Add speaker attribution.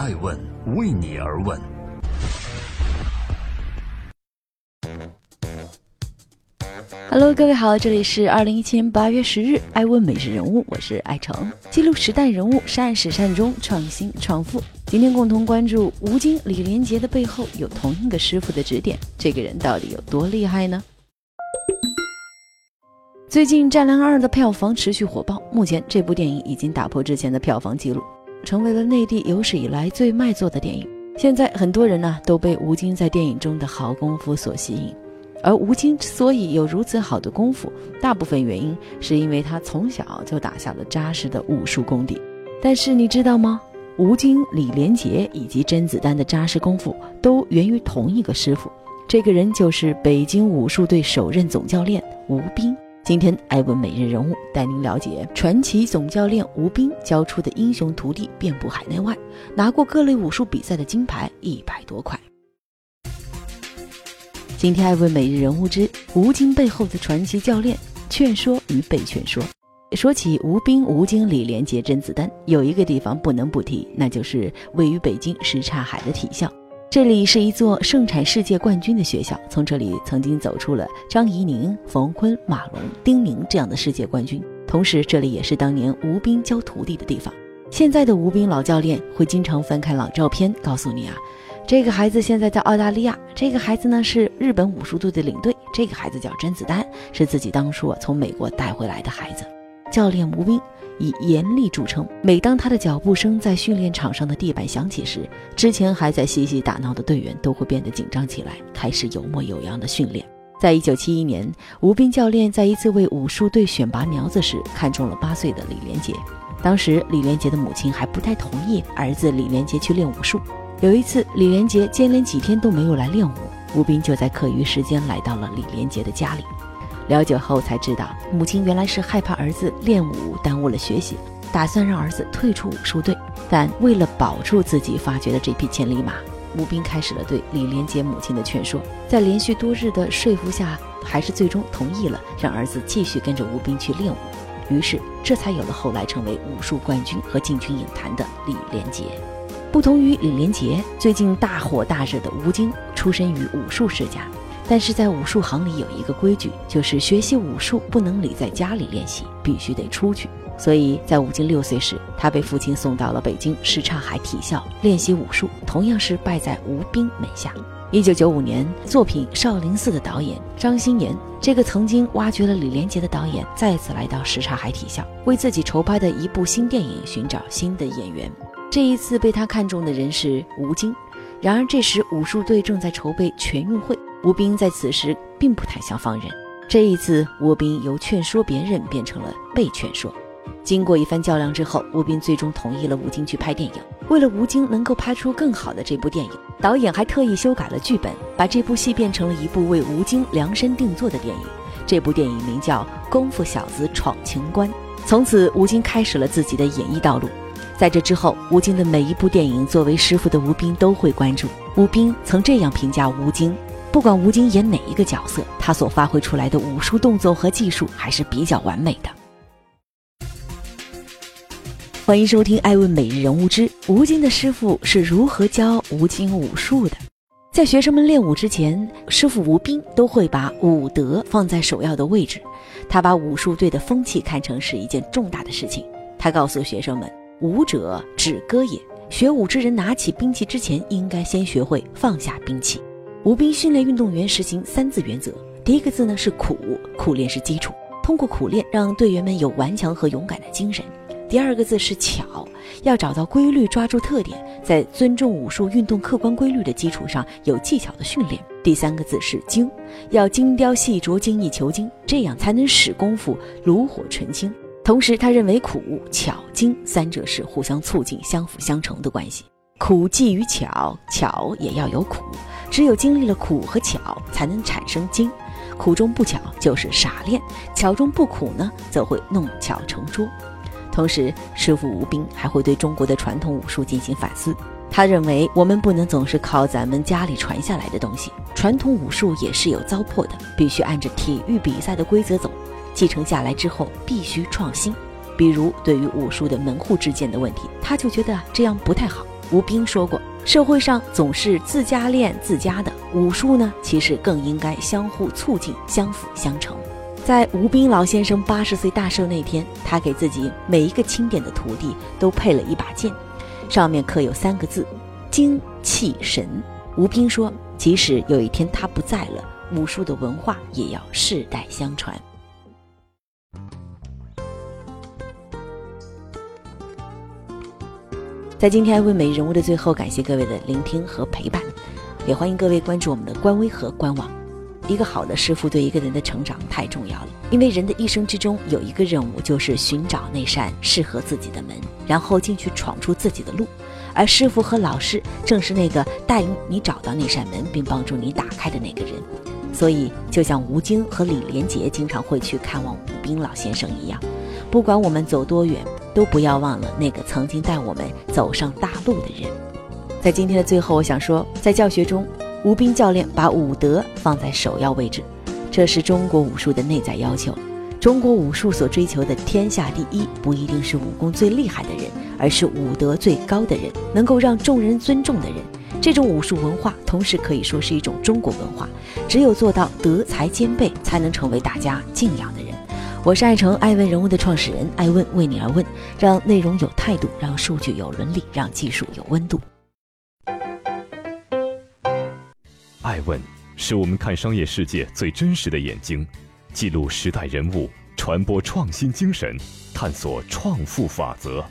Speaker 1: 爱问为你而问。
Speaker 2: Hello，各位好，这里是二零一七年八月十日，爱问每日人物，我是爱成，记录时代人物，善始善终，创新创富。今天共同关注吴京、李连杰的背后有同一个师傅的指点，这个人到底有多厉害呢？最近《战狼二》的票房持续火爆，目前这部电影已经打破之前的票房纪录，成为了内地有史以来最卖座的电影。现在很多人呢都被吴京在电影中的好功夫所吸引，而吴京之所以有如此好的功夫，大部分原因是因为他从小就打下了扎实的武术功底。但是你知道吗？吴京、李连杰以及甄子丹的扎实功夫都源于同一个师傅，这个人就是北京武术队首任总教练吴斌。今天艾文每日人物带您了解传奇总教练吴斌教出的英雄徒弟遍布海内外，拿过各类武术比赛的金牌一百多块。今天艾文每日人物之吴京背后的传奇教练劝说与被劝说。说起吴斌、吴京、李连杰、甄子丹，有一个地方不能不提，那就是位于北京什刹海的体校。这里是一座盛产世界冠军的学校，从这里曾经走出了张怡宁、冯坤、马龙、丁宁这样的世界冠军。同时，这里也是当年吴斌教徒弟的地方。现在的吴斌老教练会经常翻看老照片，告诉你啊，这个孩子现在在澳大利亚，这个孩子呢是日本武术队的领队，这个孩子叫甄子丹，是自己当初啊从美国带回来的孩子。教练吴斌。以严厉著称。每当他的脚步声在训练场上的地板响起时，之前还在嬉戏打闹的队员都会变得紧张起来，开始有模有样的训练。在一九七一年，吴斌教练在一次为武术队选拔苗子时，看中了八岁的李连杰。当时李连杰的母亲还不太同意儿子李连杰去练武术。有一次，李连杰接连几天都没有来练武，吴斌就在课余时间来到了李连杰的家里。了解后才知道，母亲原来是害怕儿子练武耽误了学习，打算让儿子退出武术队。但为了保住自己发掘的这匹千里马，吴斌开始了对李连杰母亲的劝说。在连续多日的说服下，还是最终同意了让儿子继续跟着吴斌去练武。于是，这才有了后来成为武术冠军和进军影坛的李连杰。不同于李连杰，最近大火大热的吴京，出身于武术世家。但是在武术行里有一个规矩，就是学习武术不能理在家里练习，必须得出去。所以在吴京六岁时，他被父亲送到了北京什刹海体校练习武术，同样是拜在吴斌门下。一九九五年，作品《少林寺》的导演张鑫炎，这个曾经挖掘了李连杰的导演，再次来到什刹海体校，为自己筹拍的一部新电影寻找新的演员。这一次被他看中的人是吴京。然而这时武术队正在筹备全运会。吴斌在此时并不太想放人，这一次吴斌由劝说别人变成了被劝说。经过一番较量之后，吴斌最终同意了吴京去拍电影。为了吴京能够拍出更好的这部电影，导演还特意修改了剧本，把这部戏变成了一部为吴京量身定做的电影。这部电影名叫《功夫小子闯情关》。从此，吴京开始了自己的演艺道路。在这之后，吴京的每一部电影，作为师傅的吴斌都会关注。吴斌曾这样评价吴京。不管吴京演哪一个角色，他所发挥出来的武术动作和技术还是比较完美的。欢迎收听《爱问每日人物之吴京的师傅是如何教吴京武术的》。在学生们练武之前，师傅吴斌都会把武德放在首要的位置。他把武术队的风气看成是一件重大的事情。他告诉学生们：“武者，止戈也。学武之人拿起兵器之前，应该先学会放下兵器。”吴斌训练运动员实行三字原则，第一个字呢是苦，苦练是基础，通过苦练让队员们有顽强和勇敢的精神。第二个字是巧，要找到规律，抓住特点，在尊重武术运动客观规律的基础上有技巧的训练。第三个字是精，要精雕细琢，精益求精，这样才能使功夫炉火纯青。同时，他认为苦、巧、精三者是互相促进、相辅相成的关系，苦寄于巧，巧也要有苦。只有经历了苦和巧，才能产生精。苦中不巧就是傻练，巧中不苦呢，则会弄巧成拙。同时，师傅吴斌还会对中国的传统武术进行反思。他认为，我们不能总是靠咱们家里传下来的东西，传统武术也是有糟粕的，必须按着体育比赛的规则走。继承下来之后，必须创新。比如，对于武术的门户之见的问题，他就觉得这样不太好。吴斌说过，社会上总是自家练自家的，武术呢，其实更应该相互促进、相辅相成。在吴斌老先生八十岁大寿那天，他给自己每一个钦点的徒弟都配了一把剑，上面刻有三个字：精气神。吴斌说，即使有一天他不在了，武术的文化也要世代相传。在今天问美人物的最后，感谢各位的聆听和陪伴，也欢迎各位关注我们的官微和官网。一个好的师傅对一个人的成长太重要了，因为人的一生之中有一个任务，就是寻找那扇适合自己的门，然后进去闯出自己的路。而师傅和老师正是那个带你找到那扇门，并帮助你打开的那个人。所以，就像吴京和李连杰经常会去看望吴斌老先生一样，不管我们走多远。都不要忘了那个曾经带我们走上大路的人。在今天的最后，我想说，在教学中，吴斌教练把武德放在首要位置，这是中国武术的内在要求。中国武术所追求的天下第一，不一定是武功最厉害的人，而是武德最高的人，能够让众人尊重的人。这种武术文化，同时可以说是一种中国文化。只有做到德才兼备，才能成为大家敬仰的人。我是爱成爱问人物的创始人，爱问为你而问，让内容有态度，让数据有伦理，让技术有温度。
Speaker 1: 爱问是我们看商业世界最真实的眼睛，记录时代人物，传播创新精神，探索创富法则。